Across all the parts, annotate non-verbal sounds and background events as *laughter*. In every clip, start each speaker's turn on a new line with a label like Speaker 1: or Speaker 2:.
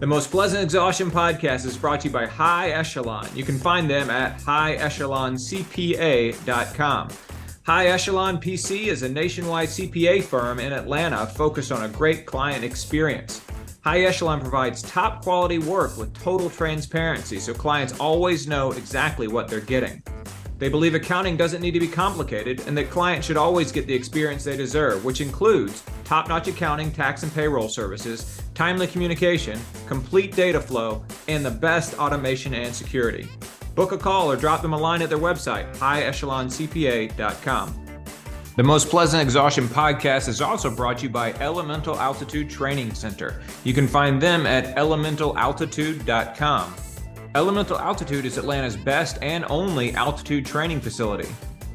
Speaker 1: The Most Pleasant Exhaustion podcast is brought to you by High Echelon. You can find them at highecheloncpa.com. High Echelon PC is a nationwide CPA firm in Atlanta focused on a great client experience. High Echelon provides top quality work with total transparency so clients always know exactly what they're getting. They believe accounting doesn't need to be complicated and that clients should always get the experience they deserve, which includes top notch accounting, tax, and payroll services, timely communication, complete data flow, and the best automation and security. Book a call or drop them a line at their website, highecheloncpa.com. The Most Pleasant Exhaustion podcast is also brought to you by Elemental Altitude Training Center. You can find them at elementalaltitude.com. Elemental Altitude is Atlanta's best and only altitude training facility.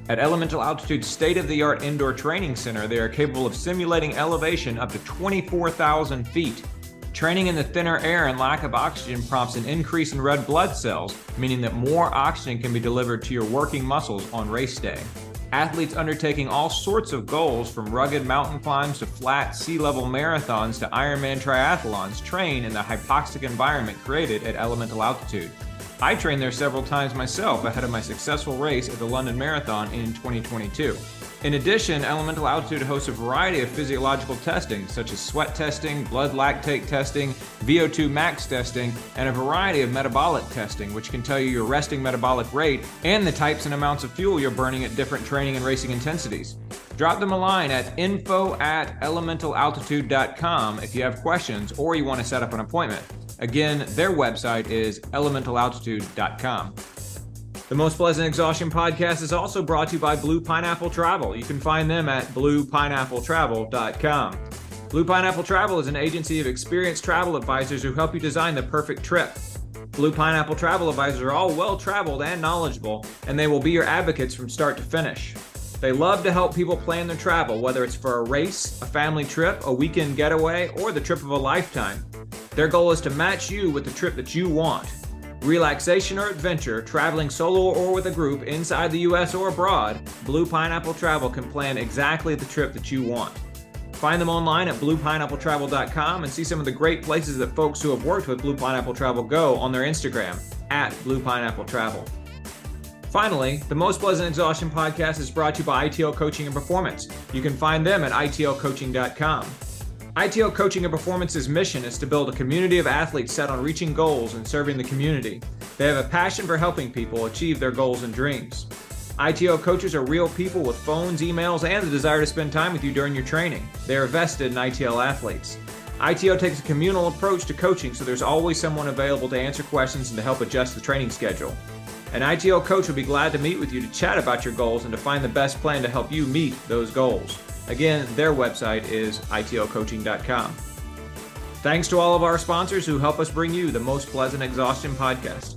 Speaker 1: At Elemental Altitude's state of the art indoor training center, they are capable of simulating elevation up to 24,000 feet. Training in the thinner air and lack of oxygen prompts an increase in red blood cells, meaning that more oxygen can be delivered to your working muscles on race day. Athletes undertaking all sorts of goals from rugged mountain climbs to flat sea level marathons to Ironman triathlons train in the hypoxic environment created at elemental altitude. I trained there several times myself ahead of my successful race at the London Marathon in 2022. In addition, Elemental Altitude hosts a variety of physiological testing, such as sweat testing, blood lactate testing, VO2 max testing, and a variety of metabolic testing, which can tell you your resting metabolic rate and the types and amounts of fuel you're burning at different training and racing intensities. Drop them a line at info at elementalaltitude.com if you have questions or you want to set up an appointment. Again, their website is elementalaltitude.com. The Most Pleasant Exhaustion podcast is also brought to you by Blue Pineapple Travel. You can find them at bluepineappletravel.com. Blue Pineapple Travel is an agency of experienced travel advisors who help you design the perfect trip. Blue Pineapple Travel advisors are all well traveled and knowledgeable, and they will be your advocates from start to finish. They love to help people plan their travel, whether it's for a race, a family trip, a weekend getaway, or the trip of a lifetime. Their goal is to match you with the trip that you want. Relaxation or adventure, traveling solo or with a group inside the US or abroad, Blue Pineapple Travel can plan exactly the trip that you want. Find them online at bluepineappletravel.com and see some of the great places that folks who have worked with Blue Pineapple Travel go on their Instagram at Blue Pineapple Travel. Finally, the Most Pleasant Exhaustion podcast is brought to you by ITL Coaching and Performance. You can find them at itlcoaching.com. ITL Coaching and Performance's mission is to build a community of athletes set on reaching goals and serving the community. They have a passion for helping people achieve their goals and dreams. ITL coaches are real people with phones, emails, and the desire to spend time with you during your training. They are vested in ITL athletes. ITL takes a communal approach to coaching, so there's always someone available to answer questions and to help adjust the training schedule. An ITL coach will be glad to meet with you to chat about your goals and to find the best plan to help you meet those goals. Again, their website is itlcoaching.com. Thanks to all of our sponsors who help us bring you the Most Pleasant Exhaustion podcast.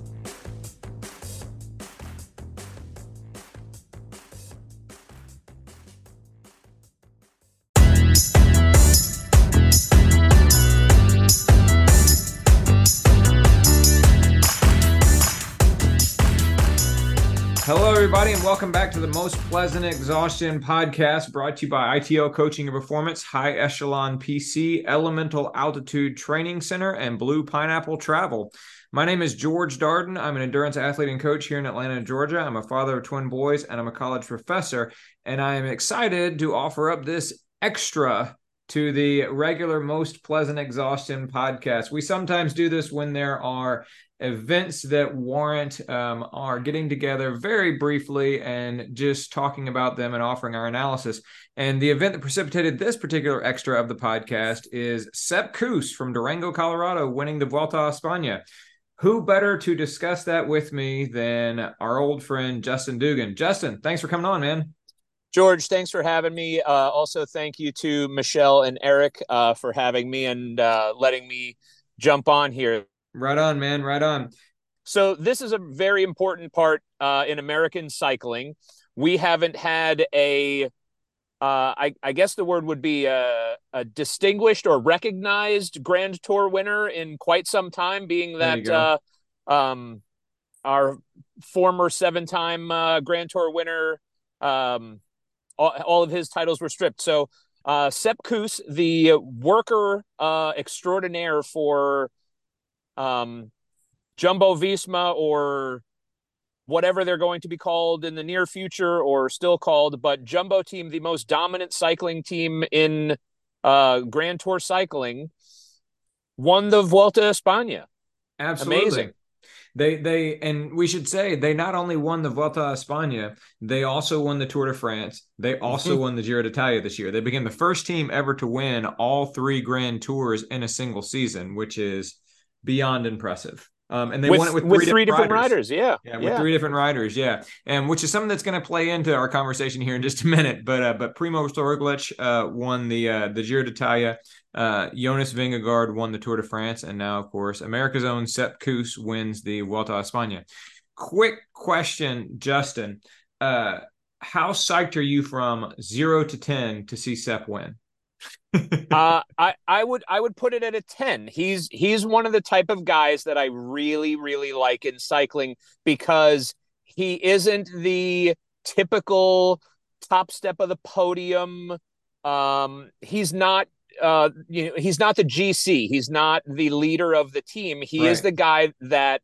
Speaker 1: And welcome back to the Most Pleasant Exhaustion podcast brought to you by ITL Coaching and Performance, High Echelon PC, Elemental Altitude Training Center, and Blue Pineapple Travel. My name is George Darden. I'm an endurance athlete and coach here in Atlanta, Georgia. I'm a father of twin boys and I'm a college professor. And I am excited to offer up this extra to the regular Most Pleasant Exhaustion podcast. We sometimes do this when there are events that warrant um, our getting together very briefly and just talking about them and offering our analysis. And the event that precipitated this particular extra of the podcast is Sepp Kuss from Durango, Colorado, winning the Vuelta a España. Who better to discuss that with me than our old friend Justin Dugan? Justin, thanks for coming on, man.
Speaker 2: George, thanks for having me. Uh, also, thank you to Michelle and Eric uh, for having me and uh, letting me jump on here.
Speaker 1: Right on, man. Right on.
Speaker 2: So this is a very important part uh, in American cycling. We haven't had a, uh, I, I guess the word would be a, a, distinguished or recognized Grand Tour winner in quite some time, being that uh, um, our former seven-time uh, Grand Tour winner, um, all, all, of his titles were stripped. So uh, Sepp Kuss, the worker uh, extraordinaire for um, Jumbo Visma or whatever they're going to be called in the near future or still called, but Jumbo Team, the most dominant cycling team in uh, Grand Tour cycling, won the Vuelta a España.
Speaker 1: Absolutely.
Speaker 2: Amazing.
Speaker 1: They they and we should say they not only won the Vuelta a España, they also won the Tour de France. They also mm-hmm. won the Giro d'Italia this year. They became the first team ever to win all three Grand Tours in a single season, which is beyond impressive. Um, and they
Speaker 2: with,
Speaker 1: won it with,
Speaker 2: with
Speaker 1: three,
Speaker 2: three
Speaker 1: different,
Speaker 2: different
Speaker 1: riders.
Speaker 2: riders. Yeah,
Speaker 1: yeah, with yeah. three different riders. Yeah, and which is something that's going to play into our conversation here in just a minute. But uh, but Primoz Roglic uh, won the uh, the Giro d'Italia. Uh, Jonas Vingegaard won the Tour de France, and now of course America's own Sepp Kuss wins the Vuelta a España. Quick question, Justin. Uh, how psyched are you from zero to ten to see Sepp win? *laughs*
Speaker 2: uh, I I would I would put it at a ten. He's he's one of the type of guys that I really really like in cycling because he isn't the typical top step of the podium. Um, he's not uh, you know he's not the GC. He's not the leader of the team. He right. is the guy that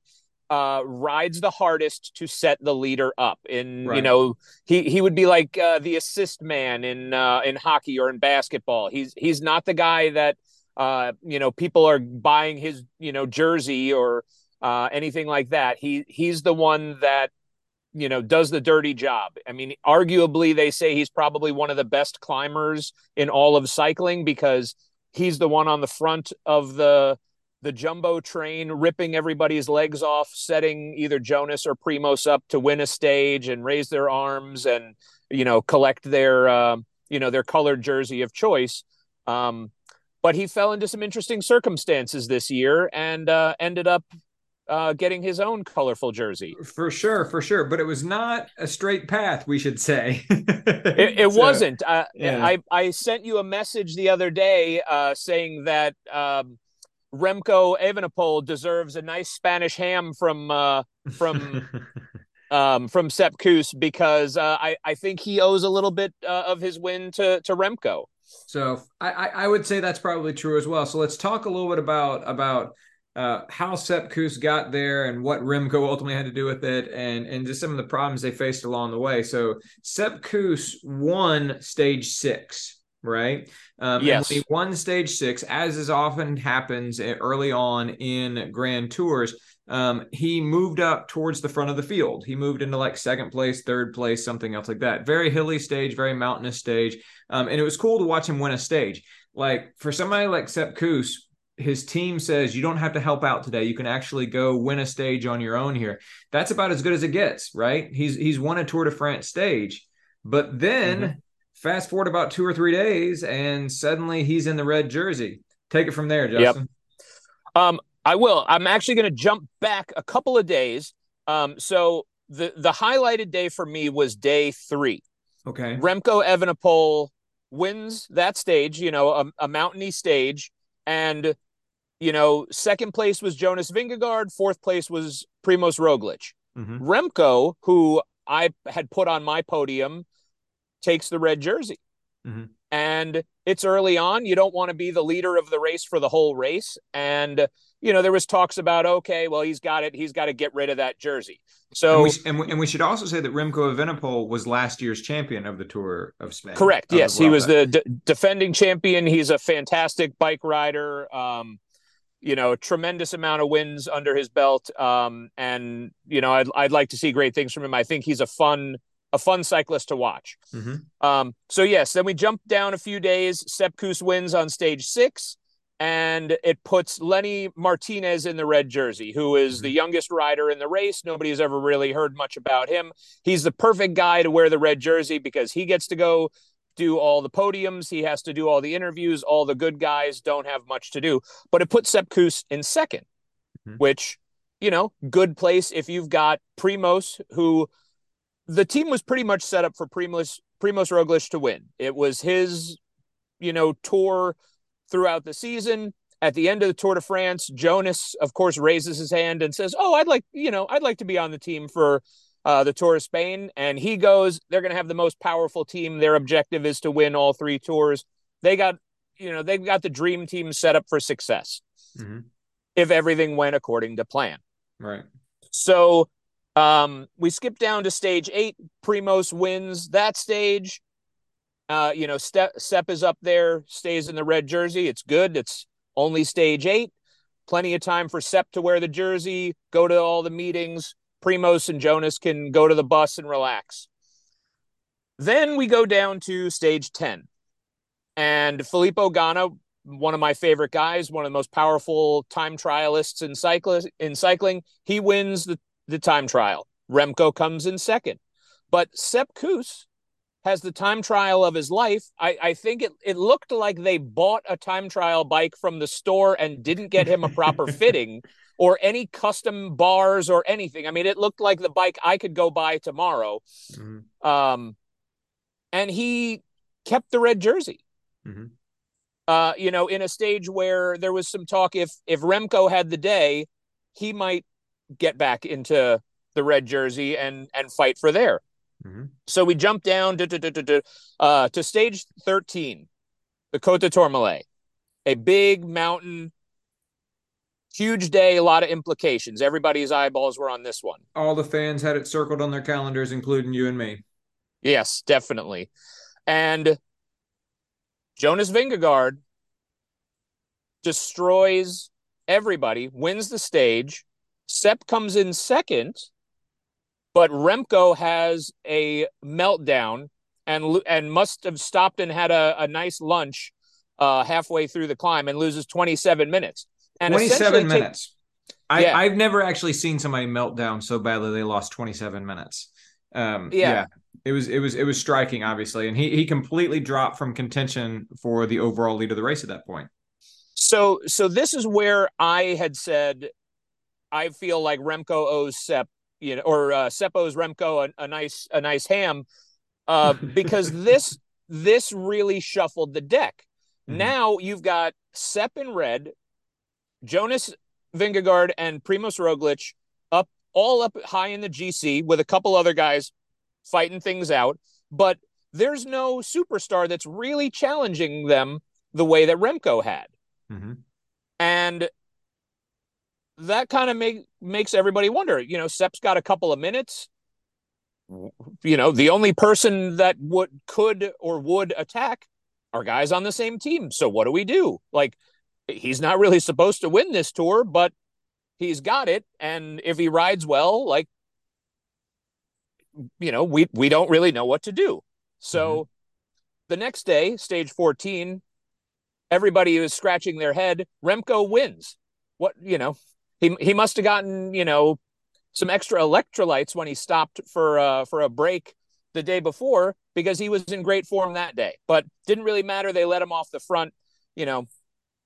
Speaker 2: uh, rides the hardest to set the leader up. In right. you know, he he would be like uh, the assist man in uh, in hockey or in basketball. He's he's not the guy that uh, you know people are buying his you know jersey or uh, anything like that. He he's the one that you know does the dirty job. I mean, arguably they say he's probably one of the best climbers in all of cycling because he's the one on the front of the the jumbo train ripping everybody's legs off, setting either Jonas or Primoz up to win a stage and raise their arms and you know collect their uh, you know their colored jersey of choice. Um, but he fell into some interesting circumstances this year and uh, ended up uh, getting his own colorful jersey.
Speaker 1: For sure, for sure. But it was not a straight path, we should say. *laughs*
Speaker 2: it, it so, wasn't. Uh, yeah. I, I sent you a message the other day uh, saying that um, Remco Evenepoel deserves a nice Spanish ham from uh, from *laughs* um, from Sepp Kuss because uh, I I think he owes a little bit uh, of his win to to Remco.
Speaker 1: So I I would say that's probably true as well. So let's talk a little bit about about uh, how Sepp Kuss got there and what Remco ultimately had to do with it, and and just some of the problems they faced along the way. So Sepp Kuss won stage six right?
Speaker 2: Um, yes.
Speaker 1: And won stage six, as is often happens early on in Grand Tours. Um, he moved up towards the front of the field. He moved into like second place, third place, something else like that. Very hilly stage, very mountainous stage. Um, and it was cool to watch him win a stage. Like for somebody like Sepp Kuss, his team says you don't have to help out today. You can actually go win a stage on your own here. That's about as good as it gets, right? He's he's won a Tour de France stage, but then mm-hmm. Fast forward about two or three days, and suddenly he's in the red jersey. Take it from there, Justin.
Speaker 2: Yep. Um, I will. I'm actually going to jump back a couple of days. Um, so the the highlighted day for me was day three.
Speaker 1: Okay.
Speaker 2: Remco Evenepoel wins that stage. You know, a, a mountainy stage, and you know, second place was Jonas Vingegaard. Fourth place was Primoz Roglic. Mm-hmm. Remco, who I had put on my podium takes the red jersey. Mm-hmm. And it's early on. You don't want to be the leader of the race for the whole race. And, you know, there was talks about, okay, well, he's got it. He's got to get rid of that jersey. So,
Speaker 1: and we, and we, and we should also say that Remco Evenepoel was last year's champion of the Tour of Spain.
Speaker 2: Correct. Of yes. He was the d- defending champion. He's a fantastic bike rider. Um, you know, tremendous amount of wins under his belt. Um, and, you know, I'd, I'd like to see great things from him. I think he's a fun, a fun cyclist to watch. Mm-hmm. Um, so yes, then we jump down a few days. Sepp Kuss wins on stage six, and it puts Lenny Martinez in the red jersey, who is mm-hmm. the youngest rider in the race. Nobody has ever really heard much about him. He's the perfect guy to wear the red jersey because he gets to go do all the podiums. He has to do all the interviews. All the good guys don't have much to do. But it puts Sepp Kuss in 2nd mm-hmm. which, you know, good place if you've got Primoz, who – the team was pretty much set up for Primoz Primoz Roglic to win. It was his, you know, tour throughout the season. At the end of the Tour de France, Jonas, of course, raises his hand and says, "Oh, I'd like, you know, I'd like to be on the team for uh, the Tour of Spain." And he goes, "They're going to have the most powerful team. Their objective is to win all three tours. They got, you know, they've got the dream team set up for success." Mm-hmm. if everything went according to plan.
Speaker 1: Right.
Speaker 2: So um, we skip down to stage eight. Primoz wins that stage. Uh, you know, Ste- Sepp is up there, stays in the red jersey. It's good. It's only stage eight. Plenty of time for Sepp to wear the jersey, go to all the meetings. Primoz and Jonas can go to the bus and relax. Then we go down to stage 10. And Filippo Ganna, one of my favorite guys, one of the most powerful time trialists in cycling, in cycling, he wins the, the time trial. Remco comes in second. But Sepp Kuss has the time trial of his life. I, I think it, it looked like they bought a time trial bike from the store and didn't get him a proper *laughs* fitting or any custom bars or anything. I mean, it looked like the bike I could go buy tomorrow. Mm-hmm. Um, and he kept the red jersey. Mm-hmm. Uh, you know, in a stage where there was some talk if if Remco had the day, he might get back into the red jersey and and fight for there. Mm-hmm. So we jump down to, to, to, to, uh, to stage 13, the Col du Tourmalet, a big mountain, huge day, a lot of implications. Everybody's eyeballs were on this one.
Speaker 1: All the fans had it circled on their calendars, including you and me.
Speaker 2: Yes, definitely. And Jonas Vingegaard destroys everybody, wins the stage. Sepp comes in second but Remco has a meltdown and and must have stopped and had a, a nice lunch uh, halfway through the climb and loses 27 minutes. And
Speaker 1: 27 minutes. I, yeah. I've never actually seen somebody meltdown so badly they lost 27 minutes. Um, yeah. yeah. It was it was it was striking, obviously, and he he completely dropped from contention for the overall lead of the race at that point.
Speaker 2: So so this is where I had said I feel like Remco owes Sepp, you know, or uh, Seppo's Remco a, a nice a nice ham, uh, *laughs* because this this really shuffled the deck. Mm-hmm. Now you've got Sepp in red, Jonas Vingegaard and Primoz Roglic up all up high in the GC with a couple other guys fighting things out, but there's no superstar that's really challenging them the way that Remco had. Mm-hmm. And that kind of make makes everybody wonder. You know, Sepp's got a couple of minutes. You know, the only person that would could or would attack are guys on the same team. So what do we do? Like, he's not really supposed to win this tour, but he's got it. And if he rides well, like, you know, we we don't really know what to do. So mm-hmm. the next day, stage 14, everybody is scratching their head. Remco wins. What, you know, he he must have gotten you know some extra electrolytes when he stopped for uh, for a break the day before because he was in great form that day. But didn't really matter. They let him off the front. You know,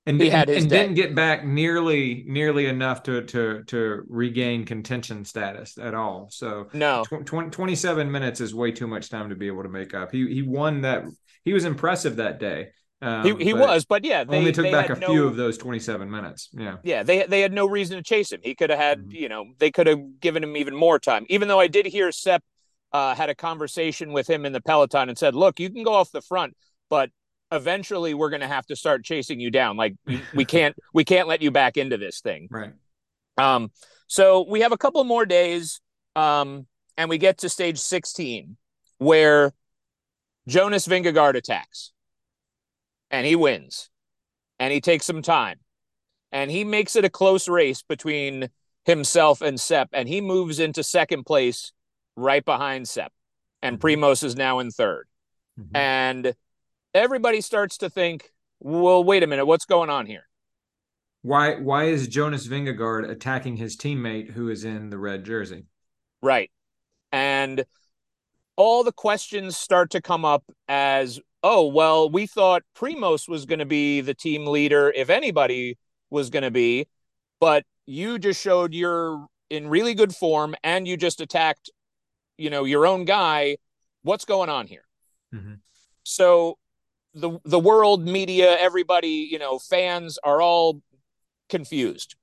Speaker 1: and he had and, and didn't get back nearly nearly enough to to to regain contention status at all. So
Speaker 2: no,
Speaker 1: tw- 20, 27 minutes is way too much time to be able to make up. He he won that. He was impressive that day.
Speaker 2: Um, he he was, but yeah,
Speaker 1: they only took they back a no, few of those 27 minutes. Yeah,
Speaker 2: yeah, they they had no reason to chase him. He could have had, mm-hmm. you know, they could have given him even more time. Even though I did hear Sepp uh, had a conversation with him in the peloton and said, "Look, you can go off the front, but eventually we're going to have to start chasing you down. Like we *laughs* can't we can't let you back into this thing."
Speaker 1: Right.
Speaker 2: Um. So we have a couple more days, um, and we get to stage 16 where Jonas Vingegaard attacks and he wins and he takes some time and he makes it a close race between himself and Sepp and he moves into second place right behind Sepp and mm-hmm. Is now in 3rd mm-hmm. and everybody starts to think well wait a minute what's going on here
Speaker 1: why why is Jonas Vingegaard attacking his teammate who is in the red jersey
Speaker 2: right and all the questions start to come up as oh, well, we thought Primoz was going to be the team leader if anybody was going to be, but you just showed you're in really good form and you just attacked, you know, your own guy. What's going on here? Mm-hmm. So the the world media, everybody, you know, fans are all confused.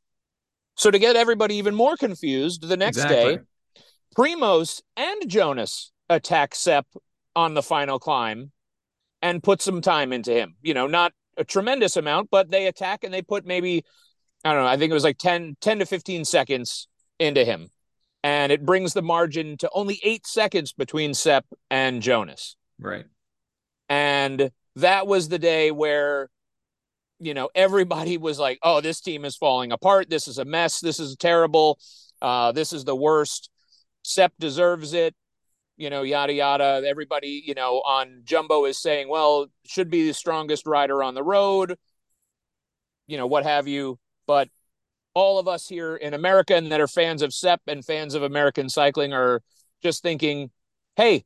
Speaker 2: So to get everybody even more confused, the next exactly. day, Primoz and Jonas attack Sepp on the final climb and put some time into him. You know, not a tremendous amount, but they attack and they put maybe I don't know, I think it was like 10, 10 to 15 seconds into him. And it brings the margin to only eight seconds between Sepp and Jonas.
Speaker 1: Right.
Speaker 2: And that was the day where, you know, everybody was like, oh, this team is falling apart. This is a mess. This is terrible. Uh, this is the worst. Sepp deserves it. You know, yada, yada. Everybody, you know, on Jumbo is saying, well, should be the strongest rider on the road, you know, what have you. But all of us here in America and that are fans of Sepp and fans of American cycling are just thinking, hey,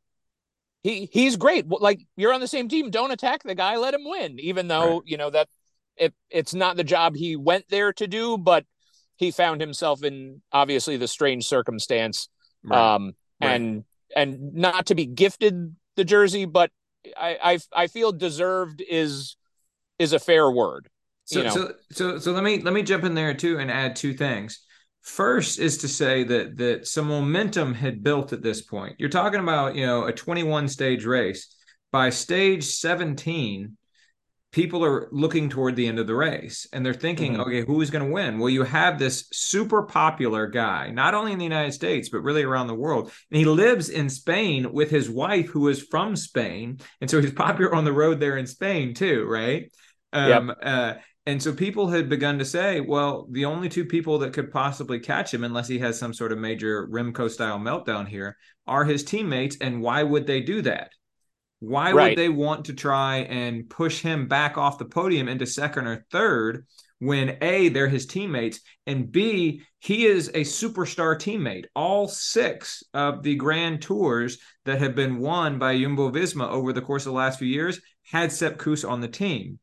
Speaker 2: he he's great. Like you're on the same team. Don't attack the guy. Let him win. Even though right. you know that it it's not the job he went there to do, but he found himself in obviously the strange circumstance. Right. Um, right. and and not to be gifted the jersey, but I I I feel deserved is is a fair word.
Speaker 1: So, you know? so so so let me let me jump in there too and add two things. First is to say that that some momentum had built at this point. You're talking about, you know, a 21 stage race. By stage 17, people are looking toward the end of the race and they're thinking, mm-hmm. okay, who is going to win? Well, you have this super popular guy, not only in the United States, but really around the world. And he lives in Spain with his wife, who is from Spain. And so he's *laughs* popular on the road there in Spain, too, right? Um, yep. uh, and so people had begun to say, well, the only two people that could possibly catch him, unless he has some sort of major Remco style meltdown here, are his teammates. And why would they do that? Why right. would they want to try and push him back off the podium into second or third when A, they're his teammates, and B, he is a superstar teammate? All six of the grand tours that have been won by Jumbo Visma over the course of the last few years had Sepp Kuss on the team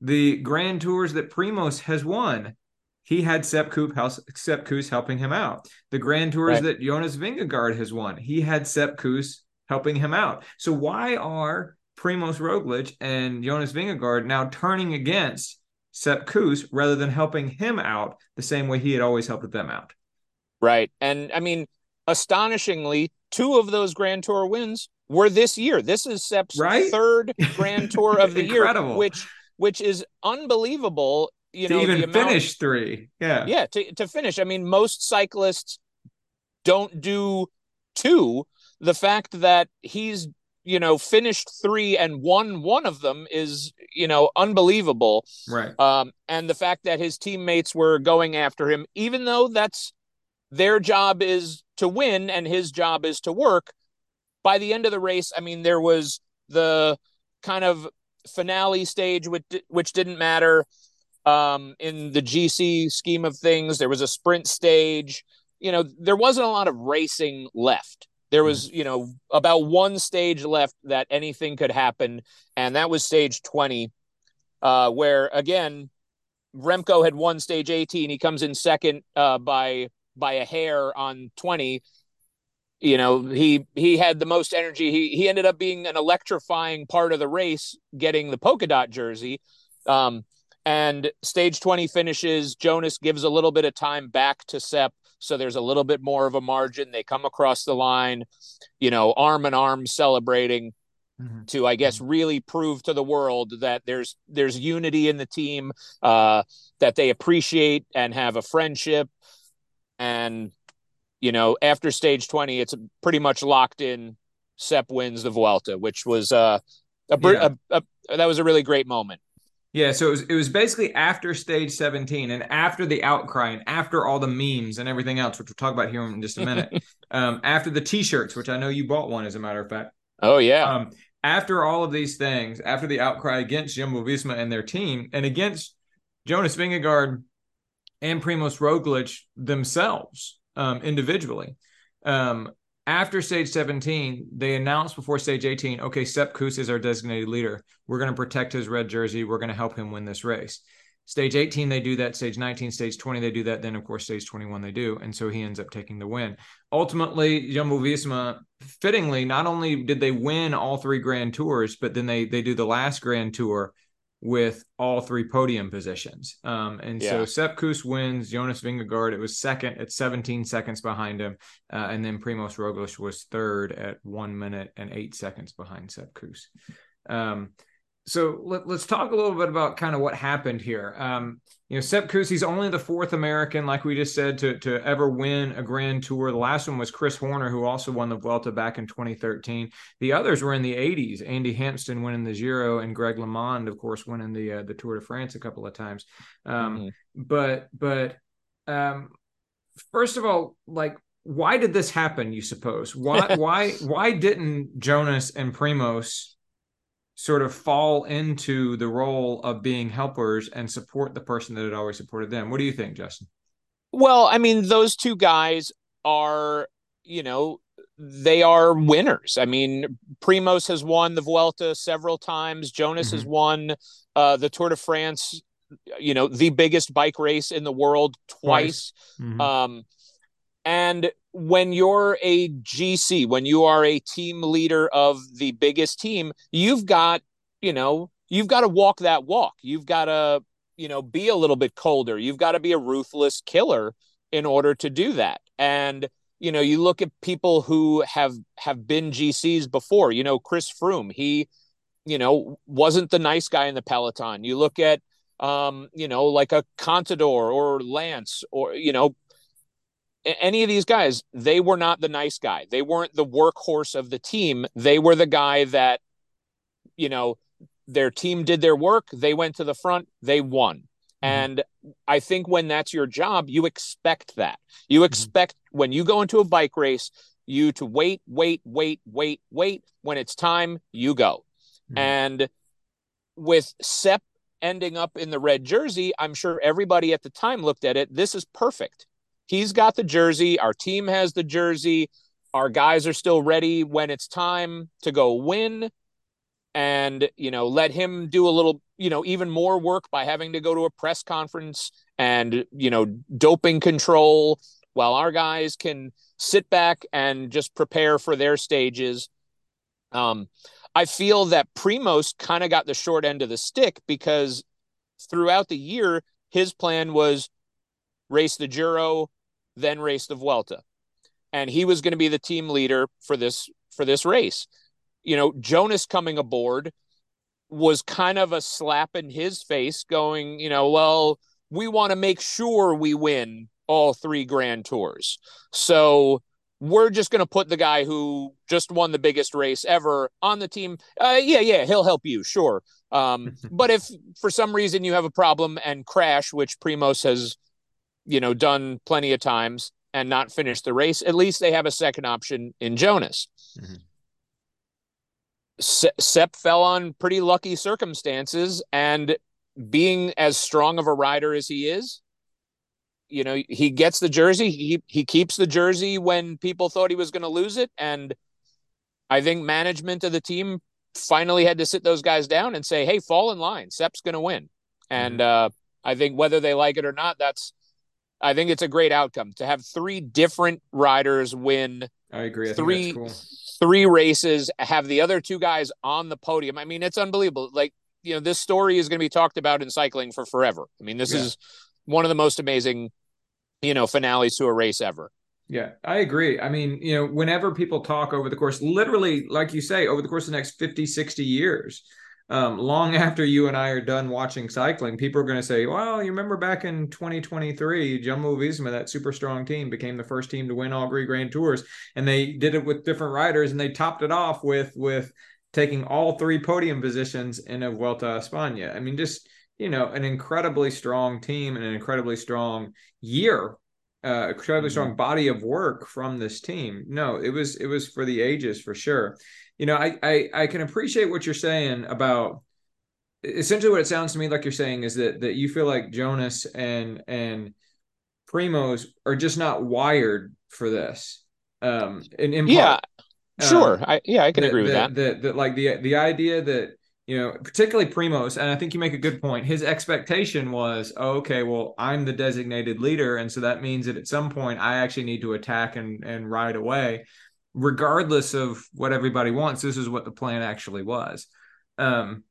Speaker 1: the Grand Tours that Primoz has won, he had Sepp Kuss, Sepp Kuss helping him out. The Grand Tours right. that Jonas Vingegaard has won, he had Sepp Kuss helping him out. So why are Primoz Roglic and Jonas Vingegaard now turning against Sepp Kuss rather than helping him out the same way he had always helped them out?
Speaker 2: Right. And I mean, astonishingly, two of those Grand Tour wins were this year. This is Sepp's right? third Grand Tour of the *laughs* year, which which is unbelievable. You
Speaker 1: to
Speaker 2: know,
Speaker 1: even finish three. Yeah.
Speaker 2: Yeah. To, to finish. I mean, most cyclists don't do two. The fact that he's, you know, finished three and won one of them is, you know, unbelievable.
Speaker 1: Right.
Speaker 2: Um, and the fact that his teammates were going after him, even though that's their job is to win and his job is to work. By the end of the race, I mean, there was the kind of finale stage, which which didn't matter um, in the GC scheme of things. There was a sprint stage. You know, there wasn't a lot of racing left. There was, you know, about one stage left that anything could happen, and that was stage twenty, uh, where again, Remco had won stage eighteen. He comes in second uh, by by a hair on twenty, you know he he had the most energy. He he ended up being an electrifying part of the race getting the polka dot jersey. Um and stage 20 finishes. Jonas gives a little bit of time back to Sepp so there's a little bit more of a margin they come across the line you know arm in arm celebrating mm-hmm. to i guess mm-hmm. really prove to the world that there's there's unity in the team uh that they appreciate and have a friendship and you know, after stage 20, it's pretty much locked in. Sepp wins the Vuelta, which was uh, a, yeah. a, a, that was a really great moment.
Speaker 1: Yeah, so it was, it was basically after stage 17 and after the outcry and after all the memes and everything else, which we'll talk about here in just a minute. *laughs* um, after the t-shirts, which I know you bought one as a matter of fact.
Speaker 2: Oh yeah.
Speaker 1: Um, after all of these things, after the outcry against Jumbo Visma and their team and against Jonas Vingegaard and Primoz Roglic themselves, um, individually. Um, after stage 17, they announced before stage 18, okay, Sepp Kuss is our designated leader. We're going to protect his red jersey. We're going to help him win this race. Stage 18, they do that. Stage 19, stage 20, they do that. Then, of course, stage 21, they do. And so he ends up taking the win. Ultimately, Jumbo Visma, fittingly, not only did they win all three Grand Tours, but then they they do the last Grand Tour with all three podium positions. Um, and yeah. so Sepp Kuss wins. Jonas Vingegaard, it was second at 17 seconds behind him. Uh, and then Primoz Roglic was third at one minute and eight seconds behind Sepp Kuss. Um, so let, us talk a little bit about kind of what happened here. Um, you know, Sepp Kuss, he's only the fourth American, like we just said, to to ever win a Grand Tour. The last one was Chris Horner, who also won the Vuelta back in 2013. The others were in the 80s. Andy Hampsten winning the Giro, and Greg LeMond, of course, winning the uh, the Tour de France a couple of times. Um, mm-hmm. But but um, first of all, like, why did this happen? You suppose why *laughs* why why didn't Jonas and Primoz sort of fall into the role of being helpers and support the person that had always supported them. What do you think, Justin?
Speaker 2: Well, I mean, those two guys are, you know, they are winners. I mean, Primoz has won the Vuelta several times. Jonas mm-hmm. has won uh, the Tour de France, you know, the biggest bike race in the world twice. twice. Mm-hmm. Um, and when you're a GC, when you are a team leader of the biggest team, you've got, you know, you've got to walk that walk. You've got to, you know, be a little bit colder. You've got to be a ruthless killer in order to do that. And you know, you look at people who have have been GCs before. You know, Chris Froome, he, you know, wasn't the nice guy in the peloton. You look at um, you know, like a Contador or Lance or you know, any of these guys, they were not the nice guy. They weren't the workhorse of the team. They were the guy that, you know, their team did their work. They went to the front. They won. Mm-hmm. And I think when that's your job, you expect that. You mm-hmm. expect mm-hmm. when you go into a bike race, you to wait, wait, wait, wait, wait. When it's time, you go. Mm-hmm. And with Sepp ending up in the red jersey, I'm sure everybody at the time looked at it. This is perfect he's got the jersey. Our team has the jersey. Our guys are still ready when it's time to go win. And, you know, let him do a little, you know, even more work by having to go to a press conference and, you know, doping control while our guys can sit back and just prepare for their stages. Um, I feel that Primoz kind of got the short end of the stick because throughout the year, his plan was race the Giro, then race the Vuelta. And he was going to be the team leader for this for this race. You know, Jonas coming aboard was kind of a slap in his face going, you know, well, we want to make sure we win all three grand tours. So we're just going to put the guy who just won the biggest race ever on the team. Uh, yeah, yeah, he'll help you, sure. Um, *laughs* but if for some reason you have a problem and crash, which Primoz has you know, done plenty of times and not finished the race, at least they have a second option in Jonas. Mm-hmm. Se- Sepp fell on pretty lucky circumstances, and being as strong of a rider as he is, you know, he gets the jersey. He he keeps the jersey when people thought he was going to lose it, and I think management of the team finally had to sit those guys down and say, "Hey, fall in line. Sepp's going to win." And mm-hmm. uh, I think whether they like it or not, that's I think it's a great outcome to have three different riders win.
Speaker 1: I agree. I
Speaker 2: three
Speaker 1: cool.
Speaker 2: three races, have the other two guys on the podium. I mean, it's unbelievable. Like you know, this story is going to be talked about in cycling for forever. I mean, this yeah. is one of the most amazing, you know, finales to a race ever.
Speaker 1: Yeah, I agree. I mean, you know, whenever people talk over the course, literally, like you say, over the course of the next 50, 60 years, um, long after you and I are done watching cycling, people are going to say, well, you remember back in 2023, Jumbo Visma, that super strong team, became the first team to win all three Grand Tours. And they did it with different riders and they topped it off with, with taking all three podium positions in a Vuelta a España. I mean, just, you know, an incredibly strong team and an incredibly strong year uh, incredibly strong mm-hmm. body of work from this team. No, it was it was for the ages for sure you know, I, I I can appreciate what you're saying about essentially what it sounds to me like you're saying is that that you feel like Jonas and and Primoz are just not wired for this. Um, in, in
Speaker 2: yeah, sure. Um, I yeah, I can agree with
Speaker 1: that.
Speaker 2: That
Speaker 1: that like the the idea that you know, particularly Primoz, and I think you make a good point. His expectation was, oh, okay, well, I'm the designated leader, and so that means that at some point I actually need to attack and and ride away regardless of what everybody wants, this is what the plan actually was. Um,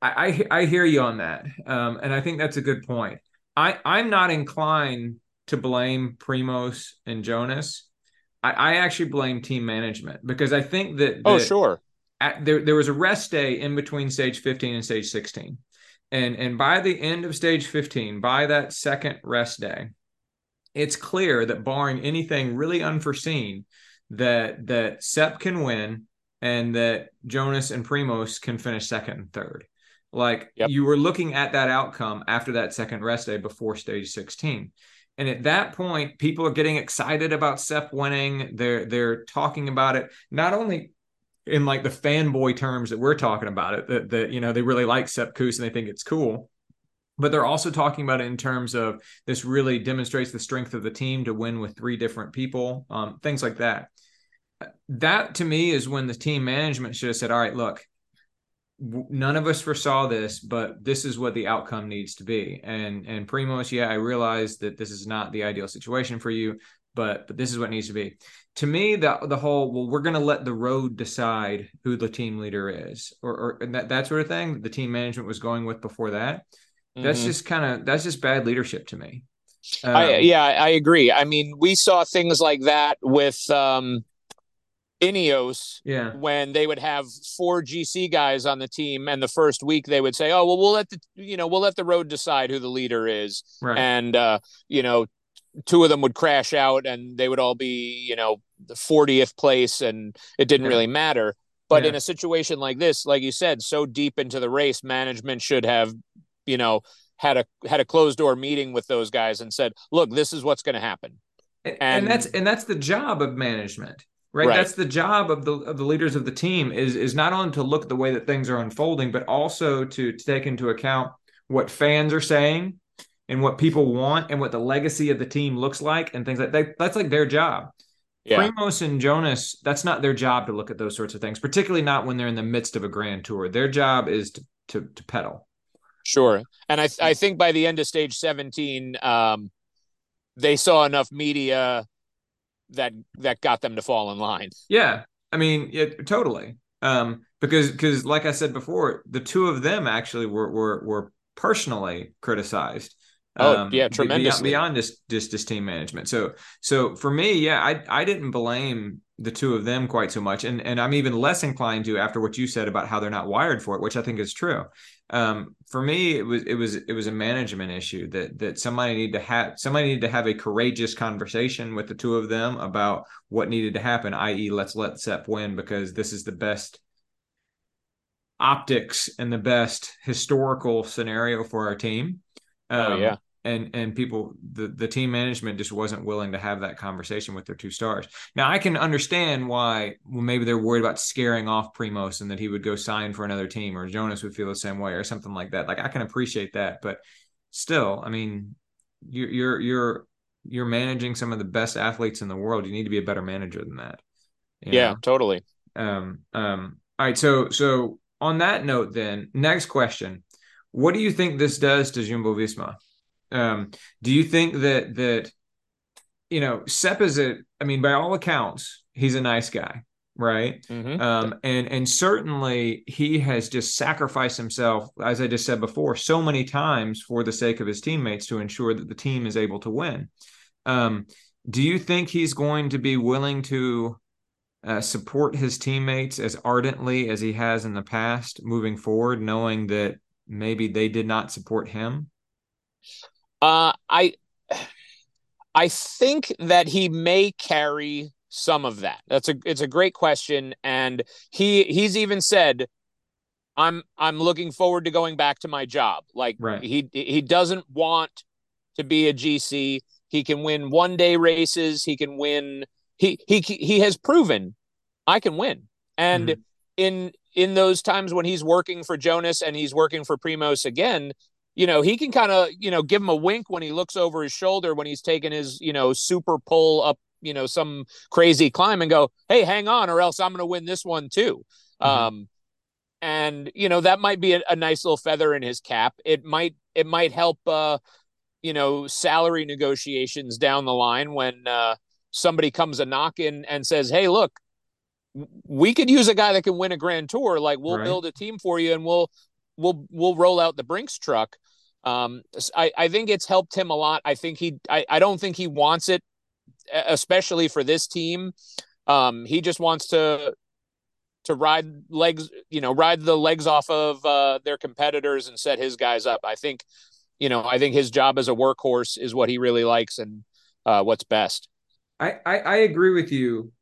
Speaker 1: I, I, I hear you on that, um, and I think that's a good point. I I'm not inclined to blame Primoz and Jonas. I, I actually blame team management because I think that,
Speaker 2: that oh sure
Speaker 1: at, there there was a rest day in between stage 15 and stage 16. And and by the end of stage 15, by that second rest day, it's clear that barring anything really unforeseen, that that Sepp can win and that Jonas and Primoz can finish second and third. Like yep. you were looking at that outcome after that second rest day before stage 16. And at that point, people are getting excited about Sepp winning. They're they're talking about it not only in like the fanboy terms that we're talking about it, that that you know they really like Sepp Kuss and they think it's cool. But they're also talking about it in terms of this really demonstrates the strength of the team to win with three different people, um, things like that. That to me is when the team management should have said, "All right, look, none of us foresaw this, but this is what the outcome needs to be. And and Primoz, yeah, I realize that this is not the ideal situation for you, but but this is what needs to be. To me, the the whole well, we're going to let the road decide who the team leader is, or or that that sort of thing. The team management was going with before that. Mm-hmm. That's just kind of that's just bad leadership to me.
Speaker 2: Um, I, yeah, I agree. I mean, we saw things like that with um, Ineos
Speaker 1: yeah.
Speaker 2: when they would have four GC guys on the team and the first week they would say, "Oh, well we'll let the you know, we'll let the road decide who the leader is."
Speaker 1: Right.
Speaker 2: And uh, you know, two of them would crash out and they would all be, you know, the 40th place and it didn't yeah. really matter. But yeah. in a situation like this, like you said, so deep into the race, management should have, you know, had a had a closed door meeting with those guys and said, "Look, this is what's going to happen."
Speaker 1: And, and, that's and that's the job of management Right? right? That's the job of the of the leaders of the team is is not only to look at the way that things are unfolding, but also to, to take into account what fans are saying and what people want and what the legacy of the team looks like and things like that. That's like their job. Yeah. Primoz and Jonas, that's not their job to look at those sorts of things, particularly not when they're in the midst of a grand tour. Their job is to to, to pedal.
Speaker 2: Sure, and I I think by the end of stage seventeen, um, they saw enough media that that got them to fall in line.
Speaker 1: Yeah, I mean, it, totally. Um, because because like I said before, the two of them actually were were were personally criticized.
Speaker 2: Oh um, yeah, tremendously
Speaker 1: beyond, just just team management. So so for me, yeah, I I didn't blame the two of them quite so much, and and I'm even less inclined to after what you said about how they're not wired for it, which I think is true um, for me, it was it was it was a management issue that that somebody needed to have somebody needed to have a courageous conversation with the two of them about what needed to happen. I.e., let's let Sepp win because this is the best optics and the best historical scenario for our team.
Speaker 2: Oh, um, oh yeah,
Speaker 1: and and people the the team management just wasn't willing to have that conversation with their two stars. Now I can understand why well, maybe they're worried about scaring off Primoz and that he would go sign for another team or Jonas would feel the same way or something like that. Like I can appreciate that, but still, I mean, you're you're you're you're managing some of the best athletes in the world. You need to be a better manager than that.
Speaker 2: Yeah, know? totally.
Speaker 1: Um um all right, so so on that note then, next question. What do you think this does to Jumbo Visma? Um, do you think that that you know Sepp is a? I mean, by all accounts, he's a nice guy, right? Mm-hmm. Um, and and certainly he has just sacrificed himself, as I just said before, so many times for the sake of his teammates to ensure that the team is able to win. Um, do you think he's going to be willing to uh, support his teammates as ardently as he has in the past moving forward, knowing that maybe they did not support him?
Speaker 2: Uh, I I think that he may carry some of that. That's a it's a great question, and he he's even said, "I'm I'm looking forward to going back to my job." Like right. he he doesn't want to be a GC. He can win one day races. He can win. He he he has proven I can win, and mm-hmm. in in those times when he's working for Jonas and he's working for Primoz again, you know, he can kind of, you know, give him a wink when he looks over his shoulder when he's taking his, you know, super pull up, you know, some crazy climb and go, hey, hang on, or else I'm going to win this one too. Mm-hmm. Um, and you know that might be a, a, nice little feather in his cap. It might it might help, uh, you know, salary negotiations down the line when uh, somebody comes a knocking and says, hey, look, we could use a guy that can win a grand tour. Like we'll right. build a team for you and we'll we'll we'll roll out the Brinks truck. Um, I, I think it's helped him a lot. I think he I, I don't think he wants it, especially for this team. Um, he just wants to to ride legs, you know, ride the legs off of uh, their competitors and set his guys up. I think, you know, I think his job as a workhorse is what he really likes and uh, what's best.
Speaker 1: I, I, I agree with you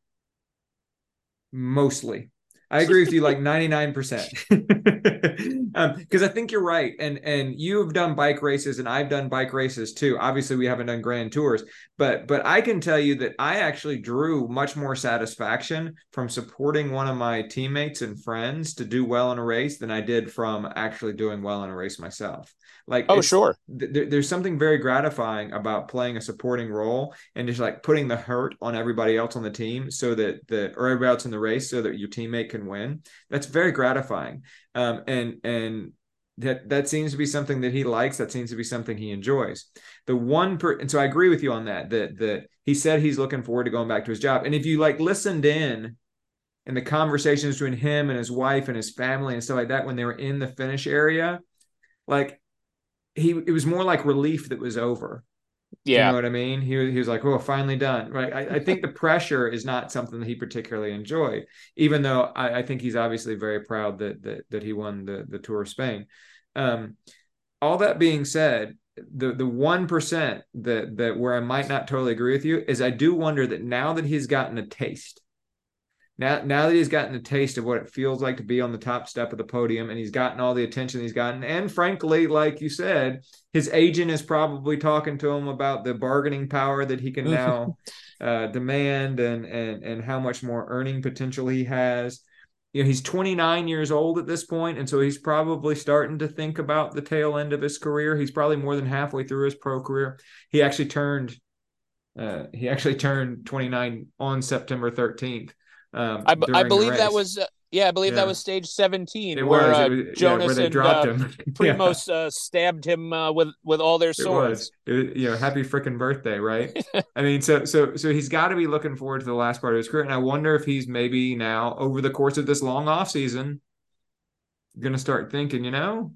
Speaker 1: mostly. I agree with you like *laughs* 99%. *laughs* um, because I think you're right. And and you've done bike races and I've done bike races too. Obviously, we haven't done grand tours, but but I can tell you that I actually drew much more satisfaction from supporting one of my teammates and friends to do well in a race than I did from actually doing well in a race myself. Like,
Speaker 2: oh, sure.
Speaker 1: Th- there's something very gratifying about playing a supporting role and just like putting the hurt on everybody else on the team so that the or everybody else in the race so that your teammate can win. That's very gratifying. Um, and and that that seems to be something that he likes. That seems to be something he enjoys. The one per and so I agree with you on that. That that he said he's looking forward to going back to his job. And if you like listened in in the conversations between him and his wife and his family and stuff like that when they were in the finish area, like he it was more like relief that was over.
Speaker 2: Yeah.
Speaker 1: You know what I mean? He, he was like, oh, finally done. Right. I, I think the *laughs* pressure is not something that he particularly enjoyed, even though I, I, think he's obviously very proud that that, that he won the, the Tour of Spain. Um, all that being said, the the one percent that that where I might not totally agree with you is I do wonder that now that he's gotten a taste now now that he's gotten a taste of what it feels like to be on the top step of the podium and he's gotten all the attention he's gotten and frankly like you said his agent is probably talking to him about the bargaining power that he can now *laughs* uh, demand and and and how much more earning potential he has. You know he's 29 years old at this point and so he's probably starting to think about the tail end of his career. He's probably more than halfway through his pro career. He actually turned uh, he actually turned 29 on September 13th
Speaker 2: um, I, I believe that was uh, yeah, I believe yeah. that was stage seventeen it where uh, was, Jonas yeah, where and dropped uh, him. *laughs* Primoz uh, stabbed him uh, with with all their swords.
Speaker 1: It was. It, you know, happy freaking birthday, right? *laughs* I mean, so so so he's got to be looking forward to the last part of his career, and I wonder if he's maybe now over the course of this long off season going to start thinking, you know,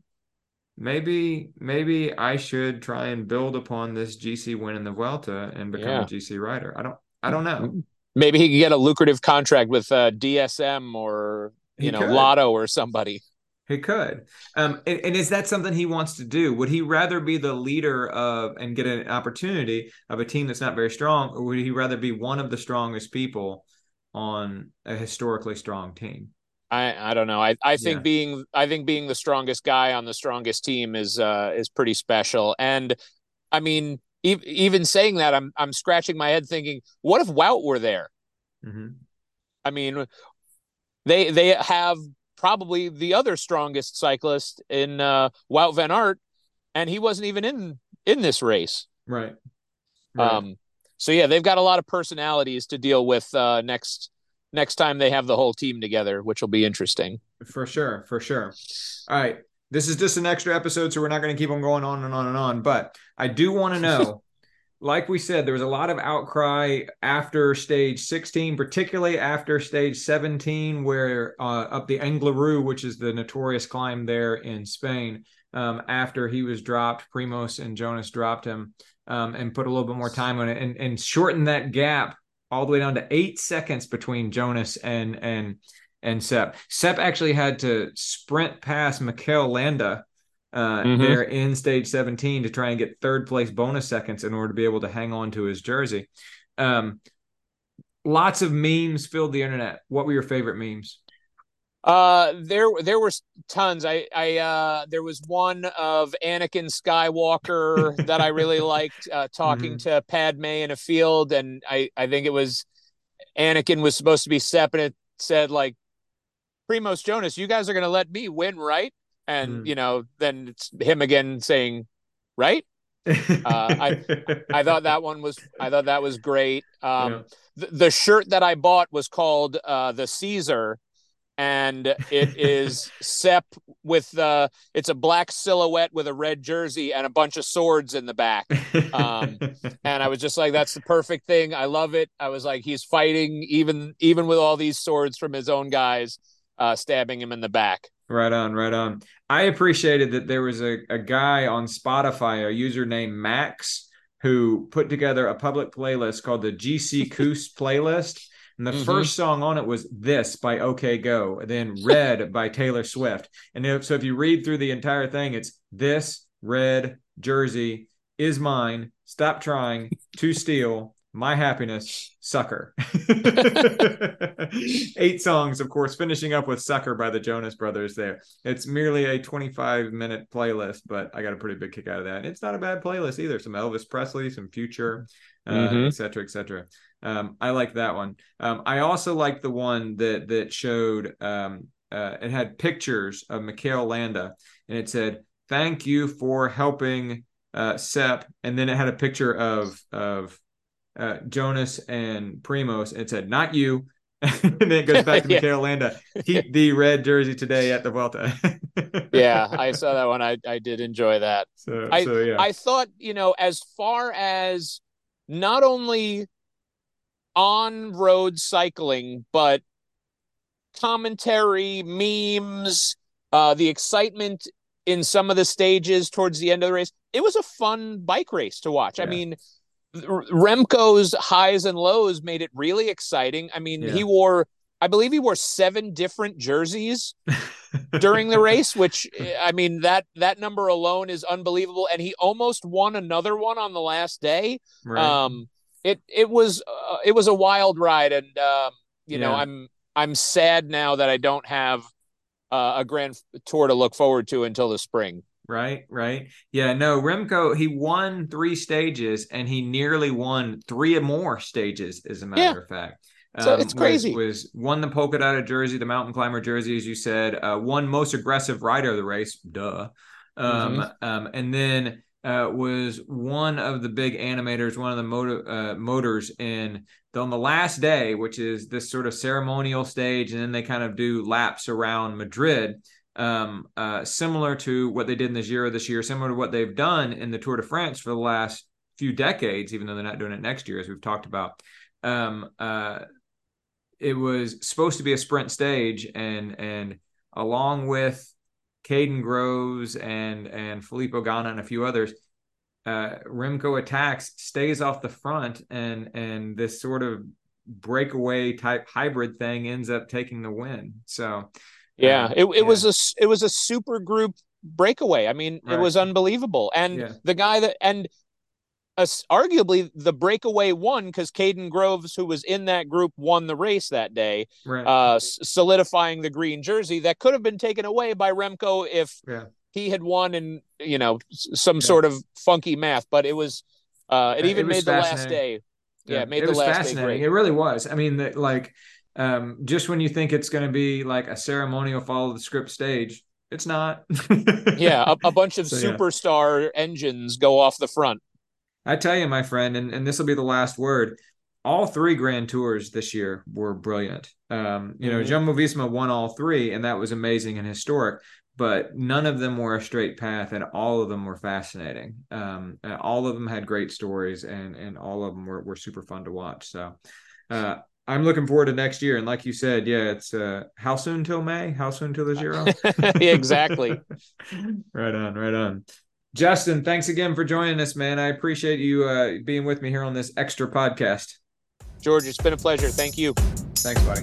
Speaker 1: maybe maybe I should try and build upon this GC win in the Vuelta and become yeah. a GC rider. I don't I don't know
Speaker 2: maybe he could get a lucrative contract with uh, DSM or you he know could. Lotto or somebody.
Speaker 1: He could. Um, and, and, is that something he wants to do? Would he rather be the leader of and get an opportunity of a team that's not very strong, or would he rather be one of the strongest people on a historically strong team?
Speaker 2: I, I don't know. I, I think yeah. being I think being the strongest guy on the strongest team is uh is pretty special. And I mean, even saying that, I'm I'm scratching my head thinking, what if Wout were there? Mm-hmm. I mean, they they have probably the other strongest cyclist in uh, Wout Van Aert, and he wasn't even in in this race.
Speaker 1: Right.
Speaker 2: right. Um. So yeah, they've got a lot of personalities to deal with uh, next next time they have the whole team together, which will be interesting.
Speaker 1: For sure, for sure. All right. This is just an extra episode, so we're not going to keep on going on and on and on. But I do want to know, *laughs* like we said, there was a lot of outcry after stage 16, particularly after stage 17, where uh, up the Angliru, which is the notorious climb there in Spain, um, after he was dropped, Primoz and Jonas dropped him um, and put a little bit more time on it and, and shortened that gap all the way down to eight seconds between Jonas and and and Sepp. Sepp actually had to sprint past Mikel Landa uh, mm-hmm. there in stage 17 to try and get third place bonus seconds in order to be able to hang on to his jersey. Um, lots of memes filled the internet. What were your favorite memes?
Speaker 2: Uh, there there were tons. I I uh, there was one of Anakin Skywalker *laughs* that I really liked uh, talking mm-hmm. to Padme in a field, and I I think it was Anakin was supposed to be Sepp, and it said like Primoz Jonas, you guys are going to let me win, right? And mm. you know, then it's him again saying, right? *laughs* uh, I I thought that one was I thought that was great. Um, yeah. the, the shirt that I bought was called uh, the Caesar, and it *laughs* is Sepp with uh it's a black silhouette with a red jersey and a bunch of swords in the back. Um, and I was just like, that's the perfect thing. I love it. I was like, he's fighting even even with all these swords from his own guys uh, stabbing him in the back.
Speaker 1: Right on, right on. I appreciated that there was a, a guy on Spotify, a user named Max, who put together a public playlist called the GC *laughs* Kuss playlist, And the mm-hmm. first song on it was This by OK Go, then Red by Taylor Swift. And if, so if you read through the entire thing, it's This, Red, Jersey, Is Mine, Stop Trying, To Steal, my Happiness, Sucker. *laughs* Eight songs, of course, finishing up with Sucker by the Jonas Brothers there. It's merely a 25 minute playlist, but I got a pretty big kick out of that. It's not a bad playlist either. Some Elvis Presley, some Future, uh, mm-hmm. et cetera, et cetera. Um, I like that one. Um, I also like the one that that showed um, uh, it had pictures of Mikel Landa and it said, Thank you for helping uh, Sepp. And then it had a picture of of uh, Jonas and Primoz. and said, "Not you." *laughs* and then it goes back to *laughs* yeah. Mikel Landa. Keep *laughs* the red jersey today at the Vuelta.
Speaker 2: yeah, I saw that one. I I did enjoy that. So, I so, yeah. I thought you know as far as not only on road cycling but commentary, memes, uh, the excitement in some of the stages towards the end of the race. It was a fun bike race to watch. Yeah. I mean, Remco's highs and lows made it really exciting. I mean, yeah. he wore, I believe he wore seven different jerseys *laughs* during the race, which I mean that that number alone is unbelievable. And he almost won another one on the last day. Right. Um, it it was uh, it was a wild ride, and um, you yeah. know I'm I'm sad now that I don't have uh, a grand tour to look forward to until the spring
Speaker 1: right right. Yeah no remco he won three stages and he nearly won three or more stages as a matter yeah. of fact.
Speaker 2: So um, it's crazy.
Speaker 1: was, was, won the polka dotted jersey the mountain climber jersey as you said uh, one most aggressive rider of the race duh. Um, mm-hmm. um, and then uh, was one of the big animators one of the motor, uh, motors in the, on the last day which is this sort of ceremonial stage and then they kind of do laps around madrid um, uh, similar to what they did in the Giro this year, similar to what they've done in the Tour de France for the last few decades, even though they're not doing it next year, as we've talked about. Um, uh, it was supposed to be a sprint stage, and and along with Kaden Groves and and Filippo Ganna and a few others, uh, Remco attacks stays off the front, and and this sort of breakaway type hybrid thing ends up taking the win. So
Speaker 2: yeah, it, it yeah. was a it was a super group breakaway. I mean, right. it was unbelievable. And yeah. the guy that and uh, arguably the breakaway won because Kaden Groves, who was in that group, won the race that day, right. uh, solidifying the green jersey that could have been taken away by Remco if yeah. he had won in you know some sort of funky math. But it was uh, it even it made the last day. Yeah, it made it the last day great.
Speaker 1: It really was. I mean, the, like um, just when you think it's going to be like a ceremonial follow the script stage, it's not. *laughs*
Speaker 2: yeah, a, a, bunch of so, superstar yeah. engines go off the front.
Speaker 1: I tell you, my friend, and, and this will be the last word. All three Grand Tours this year were brilliant. Um, you know, mm-hmm. Jumbo Visma won all three, and that was amazing and historic. But none of them were a straight path, and all of them were fascinating. Um, all of them had great stories, and and all of them were, were super fun to watch. So, uh, I'm looking forward to next year. And like you said, yeah, it's uh, how soon till May? How soon till the *laughs* Giro?
Speaker 2: exactly. *laughs*
Speaker 1: right on, right on. Justin, thanks again for joining us, man. I appreciate you uh, being with me here on this extra podcast.
Speaker 2: George, it's been a pleasure. Thank you.
Speaker 1: Thanks, buddy.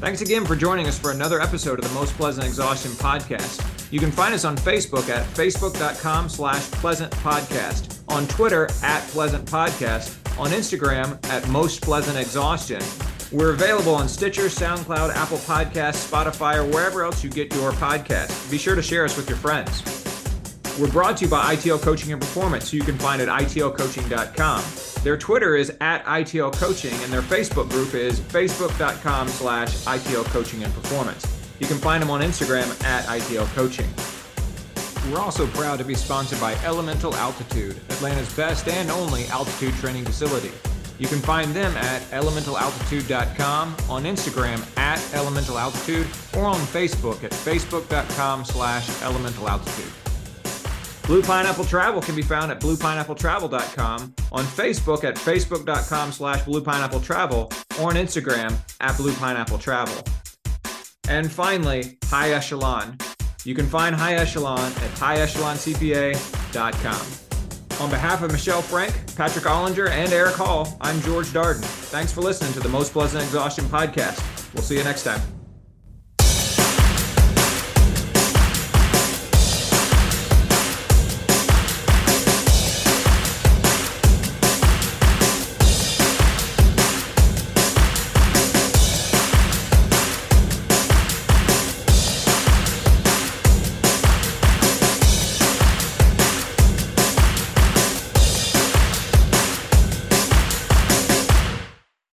Speaker 1: Thanks again for joining us for another episode of the Most Pleasant Exhaustion podcast. You can find us on Facebook at facebook.com slash pleasant podcast, on Twitter at pleasant podcast, on Instagram at most pleasant exhaustion. We're available on Stitcher, SoundCloud, Apple Podcasts, Spotify, or wherever else you get your podcast. Be sure to share us with your friends. We're brought to you by ITL Coaching and Performance, who you can find at itlcoaching.com. Their Twitter is at ITL Coaching, and their Facebook group is facebook.com slash ITL Coaching and Performance. You can find them on Instagram at ITL Coaching. We're also proud to be sponsored by Elemental Altitude, Atlanta's best and only altitude training facility. You can find them at elementalaltitude.com, on Instagram at elementalaltitude, or on Facebook at facebook.com slash elementalaltitude. Blue Pineapple Travel can be found at bluepineappletravel.com, on Facebook at facebook.com slash bluepineappletravel, or on Instagram at bluepineappletravel. And finally, High Echelon. You can find High Echelon at highecheloncpa.com. On behalf of Michelle Frank, Patrick Ollinger, and Eric Hall, I'm George Darden. Thanks for listening to the Most Pleasant Exhaustion podcast. We'll see you next time.